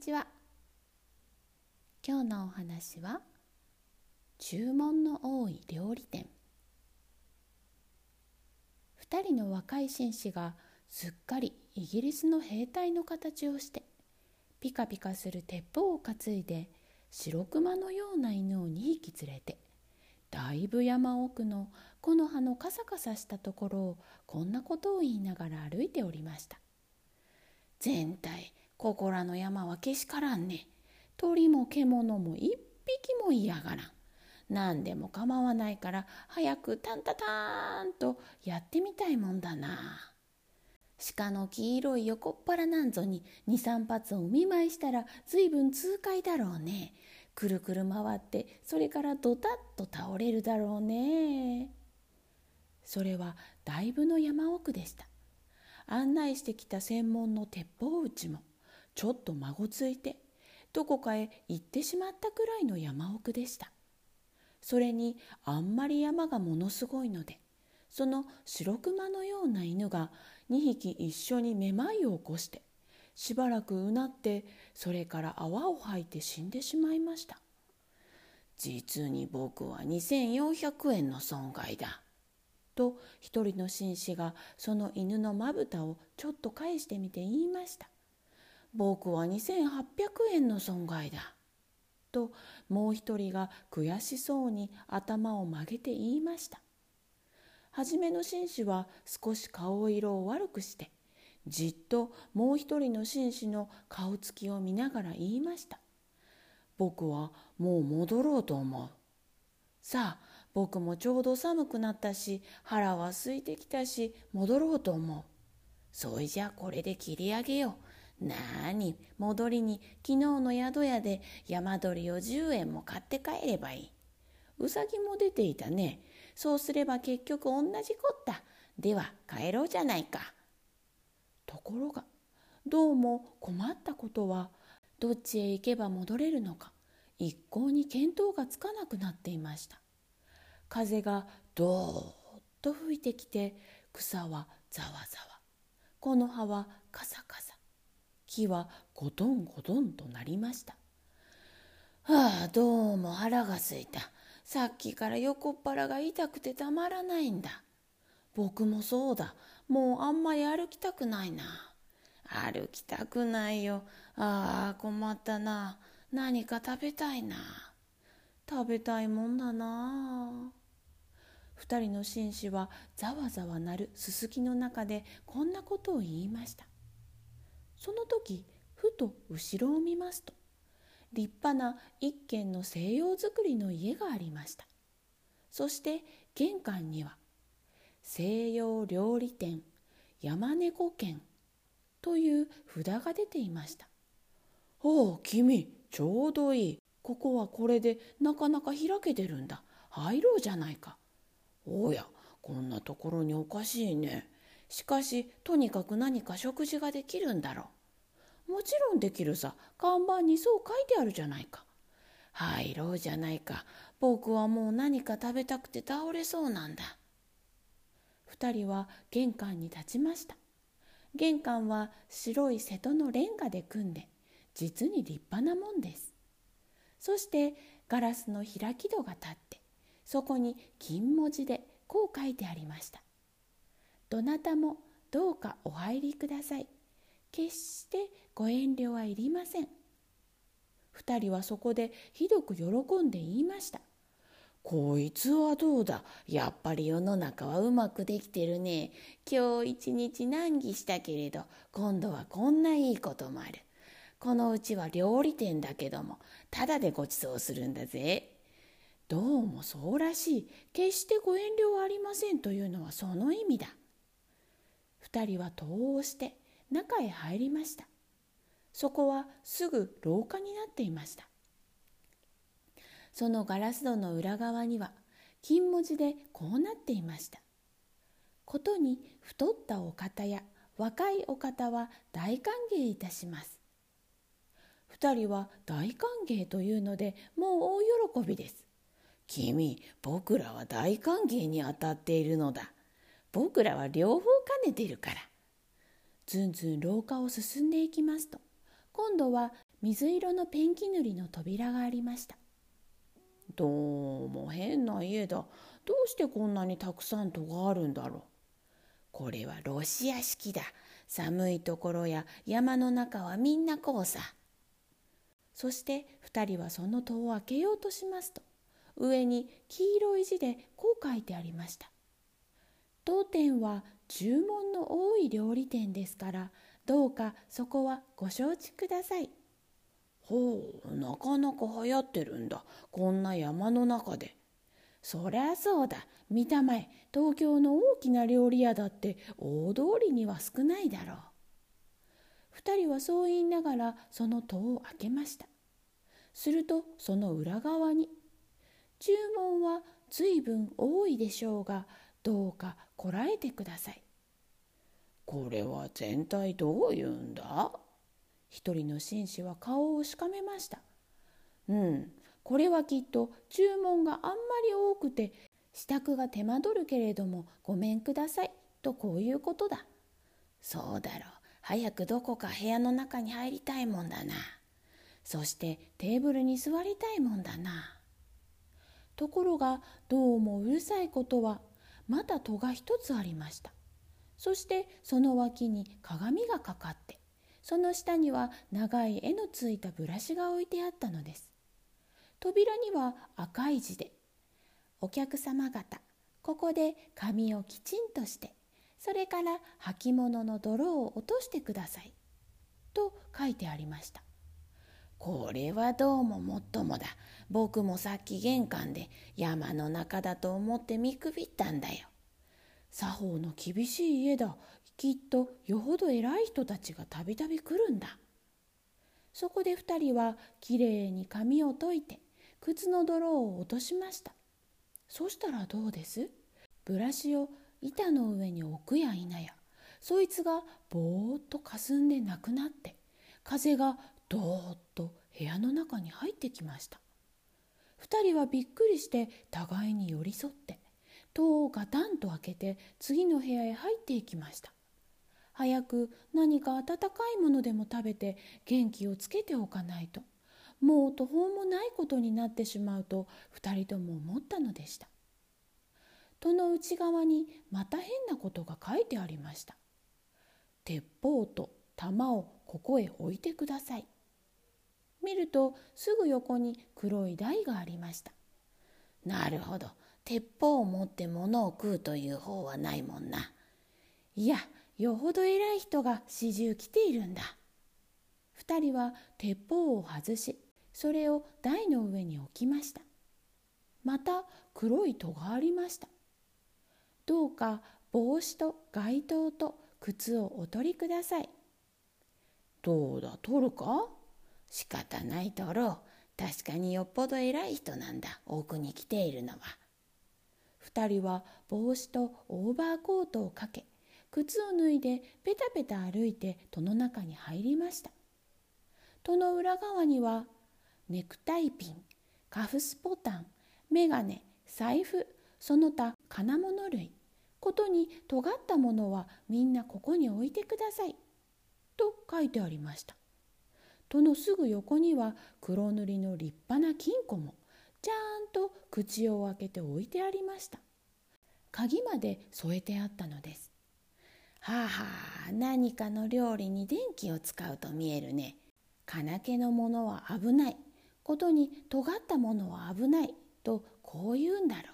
ちは。今日のお話は注文の多い料理店。2人の若い紳士がすっかりイギリスの兵隊の形をしてピカピカする鉄砲を担いで白熊のような犬を2匹連れてだいぶ山奥の木の葉のカサカサしたところをこんなことを言いながら歩いておりました。全体ここらの山はけしからんね。鳥も獣も一匹も嫌がらん。何でも構わないから早くタンタターンとやってみたいもんだな。鹿の黄色い横っ腹なんぞに23発お見舞いしたら随分痛快だろうね。くるくる回ってそれからドタッと倒れるだろうね。それはだいぶの山奥でした。案内してきた専門の鉄砲打ちも。ちょっと孫ついてどこかへ行ってしまったくらいの山奥でした。それにあんまり山がものすごいのでその白熊のような犬が2匹一緒にめまいを起こしてしばらくうなってそれから泡を吐いて死んでしまいました。実に僕は2400円の損害だと一人の紳士がその犬のまぶたをちょっと返してみて言いました。僕は2800円の損害だ。ともう一人が悔しそうに頭を曲げて言いました。はじめの紳士は少し顔色を悪くしてじっともう一人の紳士の顔つきを見ながら言いました。僕はもう戻ろうと思う。さあ僕もちょうど寒くなったし腹は空いてきたし戻ろうと思う。そいじゃこれで切り上げよう。なあに戻りに昨日の宿屋で山鳥を10円も買って帰ればいい。うさぎも出ていたね。そうすれば結局同じこった。では帰ろうじゃないか。ところがどうも困ったことはどっちへ行けば戻れるのか一向に見当がつかなくなっていました。風がどーっと吹いてきて草はざわざわ木の葉はカサカサ木はゴトンゴトンとなりました。ああどうも腹がすいた。さっきから横っ腹が痛くてたまらないんだ。僕もそうだ。もうあんまり歩きたくないな。歩きたくないよ。ああ困ったな。何か食べたいな。食べたいもんだな。二人の紳士はざわざわなるすすきの中でこんなことを言いました。その時ふと後ろを見ますと立派な一軒の西洋造りの家がありました。そして玄関には西洋料理店山猫軒という札が出ていました。おお君ちょうどいい。ここはこれでなかなか開けてるんだ。入ろうじゃないか。おやこんなところにおかしいね。しかしとにかく何か食事ができるんだろう。もちろんできるさ看板にそう書いてあるじゃないか。入ろうじゃないか僕はもう何か食べたくて倒れそうなんだ。二人は玄関に立ちました。玄関は白い瀬戸のレンガで組んで実に立派なもんです。そしてガラスの開き戸が立ってそこに金文字でこう書いてありました。どなたもどうかお入りください。決してご遠慮はいりません。二人はそこでひどく喜んで言いました。こいつはどうだやっぱり世の中はうまくできてるね。今日一日難儀したけれど今度はこんないいこともある。このうちは料理店だけどもただでごちそうするんだぜ。どうもそうらしい。決してご遠慮はありませんというのはその意味だ。二人は戸をして中へ入りました。そこはすぐ廊下になっていました。そのガラス戸の裏側には金文字でこうなっていました。ことに太ったお方や若いお方は大歓迎いたします。二人は大歓迎というのでもう大喜びです。君僕らは大歓迎に当たっているのだ。僕らは両方兼ねてるから。ずんずん廊下を進んでいきますと。今度は水色のペンキ塗りの扉がありました。どうも変な家だ。どうしてこんなにたくさん戸があるんだろう。これはロシア式だ。寒いところや山の中はみんなこうさそして2人はその戸を開けようとしますと。上に黄色い字でこう書いてありました。当店は注文の多い料理店ですからどうかそこはご承知ください。ほうなかなか流行ってるんだ。こんな山の中で。そりゃそうだ。見たまえ東京の大きな料理屋だって大通りには少ないだろう。二人はそう言いながらその戸を開けました。するとその裏側に「注文は随分多いでしょうがどうかこらえてください」これは全体どういうんだ？一人の紳士は顔をしかめました。うん、これはきっと注文があんまり多くて支度が手間取るけれどもごめんくださいとこういうことだ。そうだろう。早くどこか部屋の中に入りたいもんだな。そしてテーブルに座りたいもんだな。ところがどうもうるさいことはまた戸が一つありました。そしてその脇に鏡がかかってその下には長い絵のついたブラシが置いてあったのです扉には赤い字で「お客様方ここで髪をきちんとしてそれから履物の泥を落としてください」と書いてありましたこれはどうももっともだ。僕もさっき玄関で山の中だと思って見くびったんだよ。作法の厳しい家だ。きっとよほど偉い人たちがたびたび来るんだ。そこで二人はきれいに髪を解いて靴の泥を落としました。そしたらどうです？ブラシを板の上に置くや否や。そいつがぼーっとかすんでなくなって風がどーっと部屋の中に入ってきました。二人はびっくりして互いに寄り添って戸をガタンと開けて次の部屋へ入っていきました。早く何か温かいものでも食べて元気をつけておかないと。もう途方もないことになってしまうと2人とも思ったのでした。戸の内側にまた変なことが書いてありました。鉄砲と弾をここへ置いてください。見るとすぐ横に黒い台がありましたなるほど鉄砲を持って物を食うという方はないもんないやよほど偉い人が始終来ているんだ。二人は鉄砲を外し、それを台の上に置きました。また黒い戸がありました。どうか帽子と街灯と靴をお取りください。どうだ、取るか？仕方ないとろう。確かによっぽど偉い人なんだ、奥に来ているのは。二人は帽子とオーバーコートをかけ、靴を脱いでペタペタ歩いて戸の中に入りました戸の裏側にはネクタイピンカフスボタンメガネ財布その他金物類ことに尖ったものはみんなここに置いてくださいと書いてありました戸のすぐ横には黒塗りの立派な金庫もちゃんと口を開けて置いてありました。鍵まで添えてあったのです。はあはあ何かの料理に電気を使うと見えるね。金気のものは危ない。ことに尖ったものは危ない。とこう言うんだろう。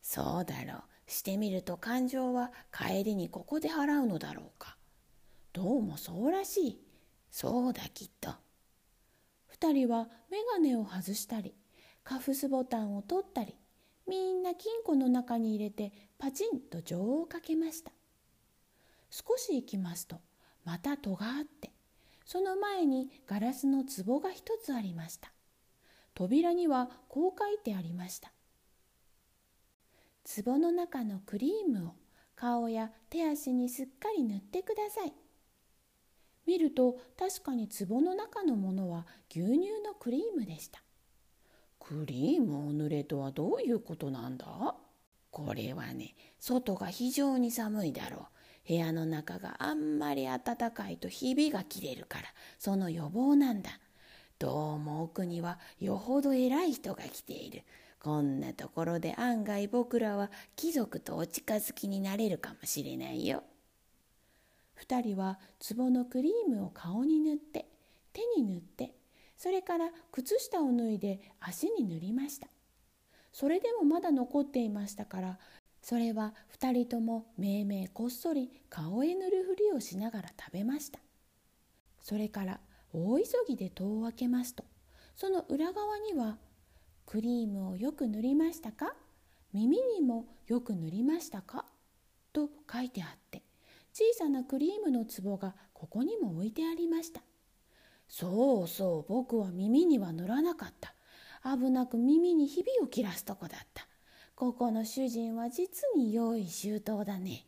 そうだろう。してみると感情は帰りにここで払うのだろうか。どうもそうらしい。そうだきっと。二人は眼鏡を外したりカフスボタンを取ったりみんな金庫の中に入れてパチンと錠をかけました。少し行きますとまた戸があってその前にガラスの壺が一つありました。扉にはこう書いてありました。壺の中のクリームを顔や手足にすっかり塗ってください。見ると確かに壺の中のものは牛乳のクリームでしたクリームを塗れとはどういうことなんだ？これはね外が非常に寒いだろう部屋の中があんまり暖かいとひびが切れるからその予防なんだどうも奥にはよほど偉い人が来ている。こんなところで案外僕らは貴族とお近づきになれるかもしれないよ。二人は壺のクリームを顔に塗って手に塗ってそれから靴下を脱いで足に塗りました。それでもまだ残っていましたからそれは二人ともめいめいこっそり顔へ塗るふりをしながら食べました。それから大急ぎで戸を開けますとその裏側には「クリームをよく塗りましたか？耳にもよく塗りましたか?」と書いてあって小さなクリームの壺がここにも置いてありました。そうそう僕は耳には塗らなかった。危なく耳にひびを切らすとこだった。ここの主人は実に用意周到だね。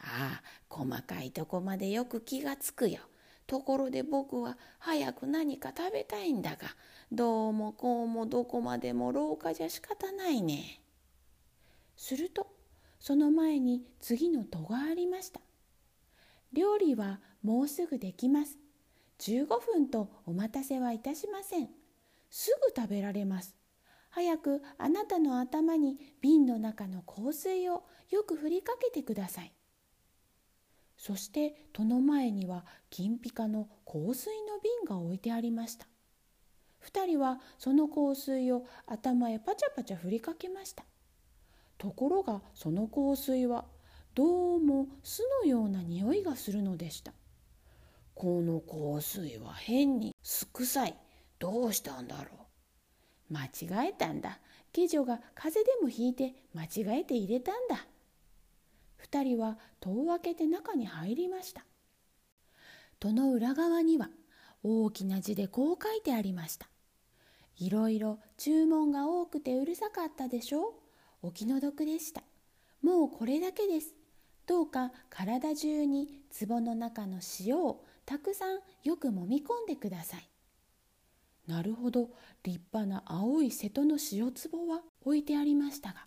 ああ細かいとこまでよく気がつくよ。ところで僕は早く何か食べたいんだがどうもこうもどこまでも廊下じゃ仕方ないね。するとその前に次の戸がありました。料理はもうすぐできます。15分とお待たせはいたしません。すぐ食べられます。早くあなたの頭に瓶の中の香水をよく振りかけてください。そして戸の前には金ピカの香水の瓶が置いてありました。2人はその香水を頭へパチャパチャ振りかけました。ところがその香水はどうも巣のような匂いがするのでした。この香水は変にすくさい。どうしたんだろう。間違えたんだ。鬼女が風邪でもひいて間違えて入れたんだ。二人は戸を開けて中に入りました。戸の裏側には大きな字でこう書いてありました。いろいろ注文が多くてうるさかったでしょ。うお気の毒でした。もうこれだけです。どうか体中に壺の中の塩をたくさんよくもみ込んでください。なるほど。立派な青い瀬戸の塩壺は置いてありましたが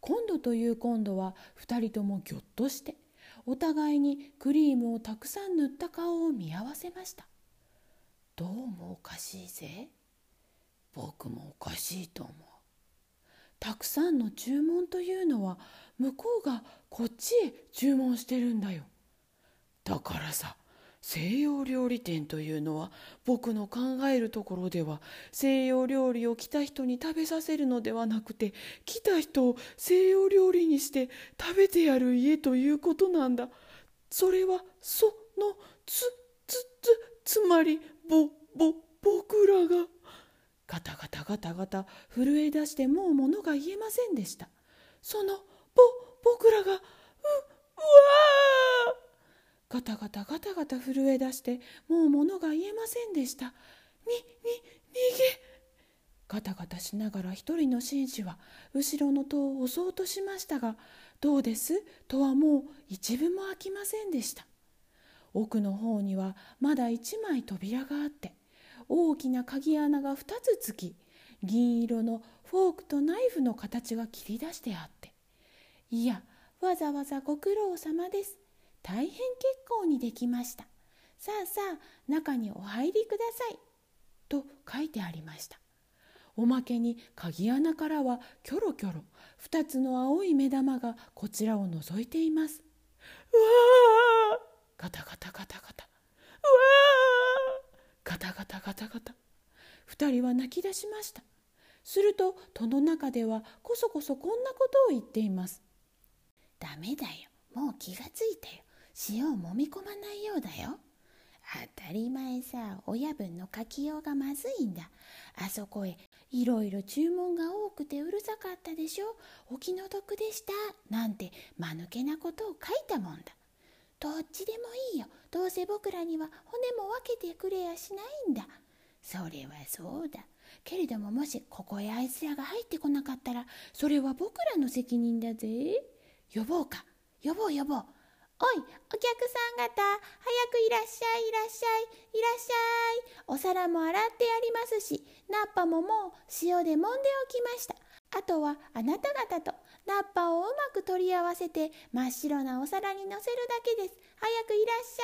今度という今度は2人ともぎょっとしてお互いにクリームをたくさん塗った顔を見合わせました。どうもおかしいぜ。僕もおかしいと思う。たくさんの注文というのは向こうがこっちへ注文してるんだよ。だからさ西洋料理店というのは僕の考えるところでは西洋料理を来た人に食べさせるのではなくて来た人を西洋料理にして食べてやる家ということなんだ。それはそのつつつつまりぼぼ僕らがガタガタガタガタ震え出してもう物が言えませんでした。そのぼ僕らがううわガタガタガタガタ震え出してもう物が言えませんでした。にに逃げ。ガタガタしながら一人の紳士は後ろの戸を襲おうとしましたがどうです？戸はもう一分も開きませんでした。奥の方にはまだ一枚扉があって大きな鍵穴が二つつき銀色のフォークとナイフの形が切り出してあっていやわざわざご苦労様です。大変結構にできました。さあさあ中にお入りください。と書いてありました。おまけに鍵穴からはキョロキョロ二つの青い目玉がこちらを覗いています。うわーガタガタガタガタ。うわーガタガタガタガタ。二人は泣き出しました。すると戸の中ではこそこそこんなことを言っています。ダメだよ。もう気がついたよ。塩をもみ込まないようだよ。当たり前さ親分の書きようがまずいんだ。あそこへいろいろ注文が多くてうるさかったでしょ。お気の毒でした。なんて間抜けなことを書いたもんだ。どっちでもいいよ。どうせ僕らには骨も分けてくれやしないんだ。それはそうだ。けれどももしここへあいつらが入ってこなかったらそれは僕らの責任だぜ。呼ぼうか。呼ぼう呼ぼう。おいお客さん方早くいらっしゃいいらっしゃいいらっしゃい。お皿も洗ってやりますしナッパももう塩で揉んでおきました。あとはあなた方とナッパをうまく取り合わせて真っ白なお皿にのせるだけです。早くいらっし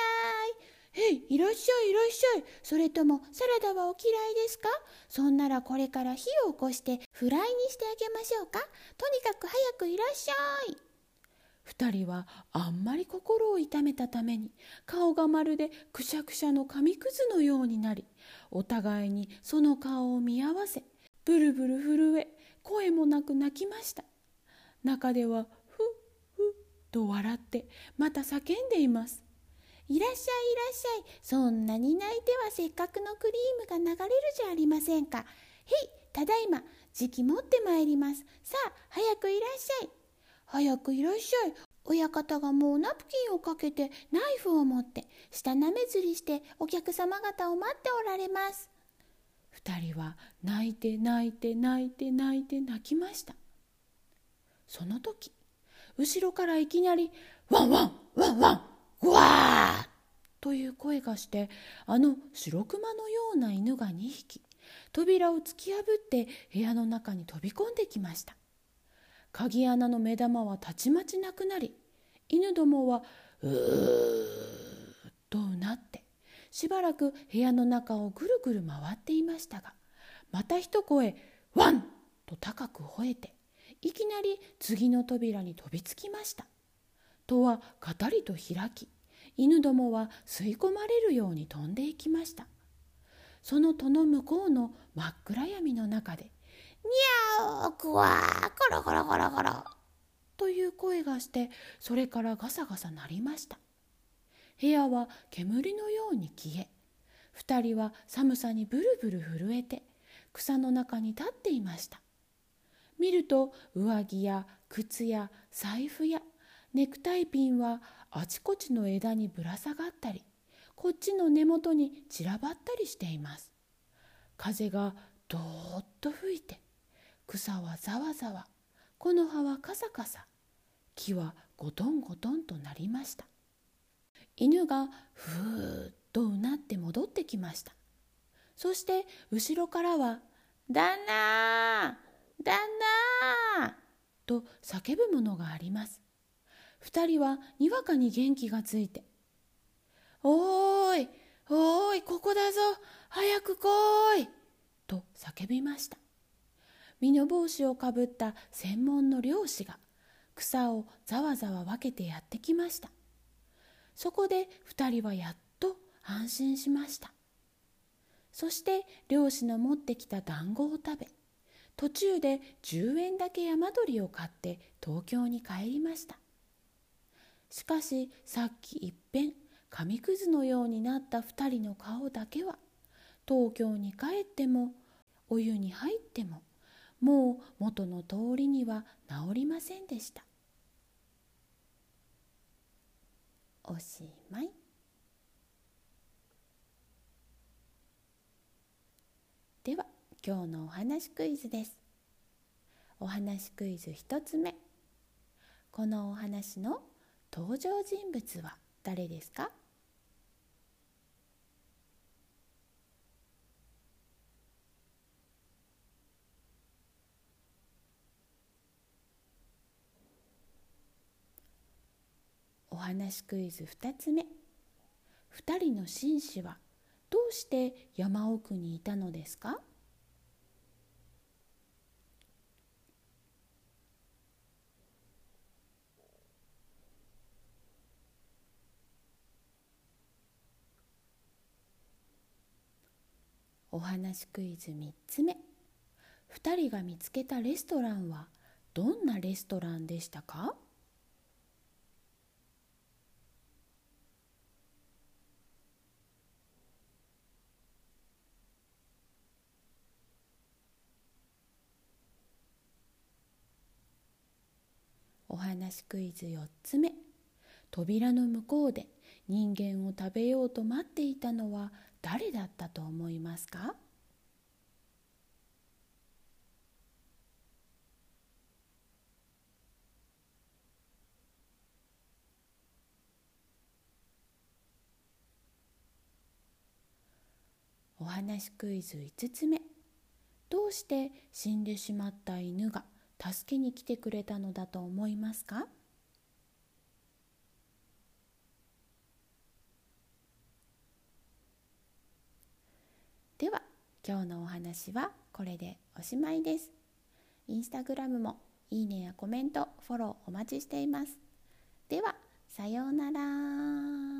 ゃい。へい、いらっしゃい、いらっしゃい。それとも、サラダはお嫌いですか？そんならこれから火を起こしてフライにしてあげましょうか。とにかく早くいらっしゃい。二人はあんまり心を痛めたために顔がまるでくしゃくしゃの紙くずのようになりお互いにその顔を見合わせブルブル震え声もなく泣きました。中ではふっふっと笑ってまた叫んでいます。いらっしゃいいらっしゃいそんなに泣いてはせっかくのクリームが流れるじゃありませんか。へいただいま時期持ってまいります。さあ早くいらっしゃい。早くいらっしゃい親方がもうナプキンをかけてナイフを持って下なめずりしてお客様方を待っておられます二人は泣いて泣いて泣いて泣いて泣きましたその時後ろからいきなり「ワンワンワンワンぐわー!」という声がしてあの白熊のような犬が2匹扉を突き破って部屋の中に飛び込んできました鍵穴の目玉はたちまちなくなり犬どもはうーっとうなってしばらく部屋の中をぐるぐる回っていましたがまた一声「ワン!」と高く吠えていきなり次の扉に飛びつきました。戸はガタリと開き犬どもは吸い込まれるように飛んでいきましたその戸の向こうの真っ暗闇の中で「にゃおくわーコロコロコロコロ」という声がしてそれからガサガサ鳴りました。部屋は煙のように消え二人は寒さにブルブル震えて草の中に立っていました。見ると上着や靴や財布やネクタイピンはあちこちの枝にぶら下がったりこっちの根元に散らばったりしています。風がどーっと吹いて草はざわざわ。木の葉はカサカサ木はゴトンゴトンとなりました。犬がふーっとうなって戻ってきました。そして後ろからは「旦那旦那!」と叫ぶものがあります。二人はにわかに元気がついて「おーいおーいここだぞ。早く来い!」と叫びました。身の帽子をかぶった専門の漁師が草をざわざわ分けてやってきました。そこで二人はやっと安心しました。そして漁師の持ってきた団子を食べ途中で10円だけ山鳥を買って東京に帰りました。しかしさっきいっぺん紙くずのようになった二人の顔だけは東京に帰ってもお湯に入ってももう元の通りには治りませんでした。おしまい。では今日のお話クイズです。お話クイズ一つ目。このお話の登場人物は誰ですかお話クイズ2つ目。2人の紳士はどうして山奥にいたのですか？お話クイズ3つ目。2人が見つけたレストランはどんなレストランでしたかお話クイズ4つ目。扉の向こうで人間を食べようと待っていたのは誰だったと思いますか？お話クイズ5つ目。どうして死んでしまった犬が助けに来てくれたのだと思いますか？では今日のお話はこれでおしまいです。インスタグラムもいいねやコメント、フォローお待ちしています。では、さようなら。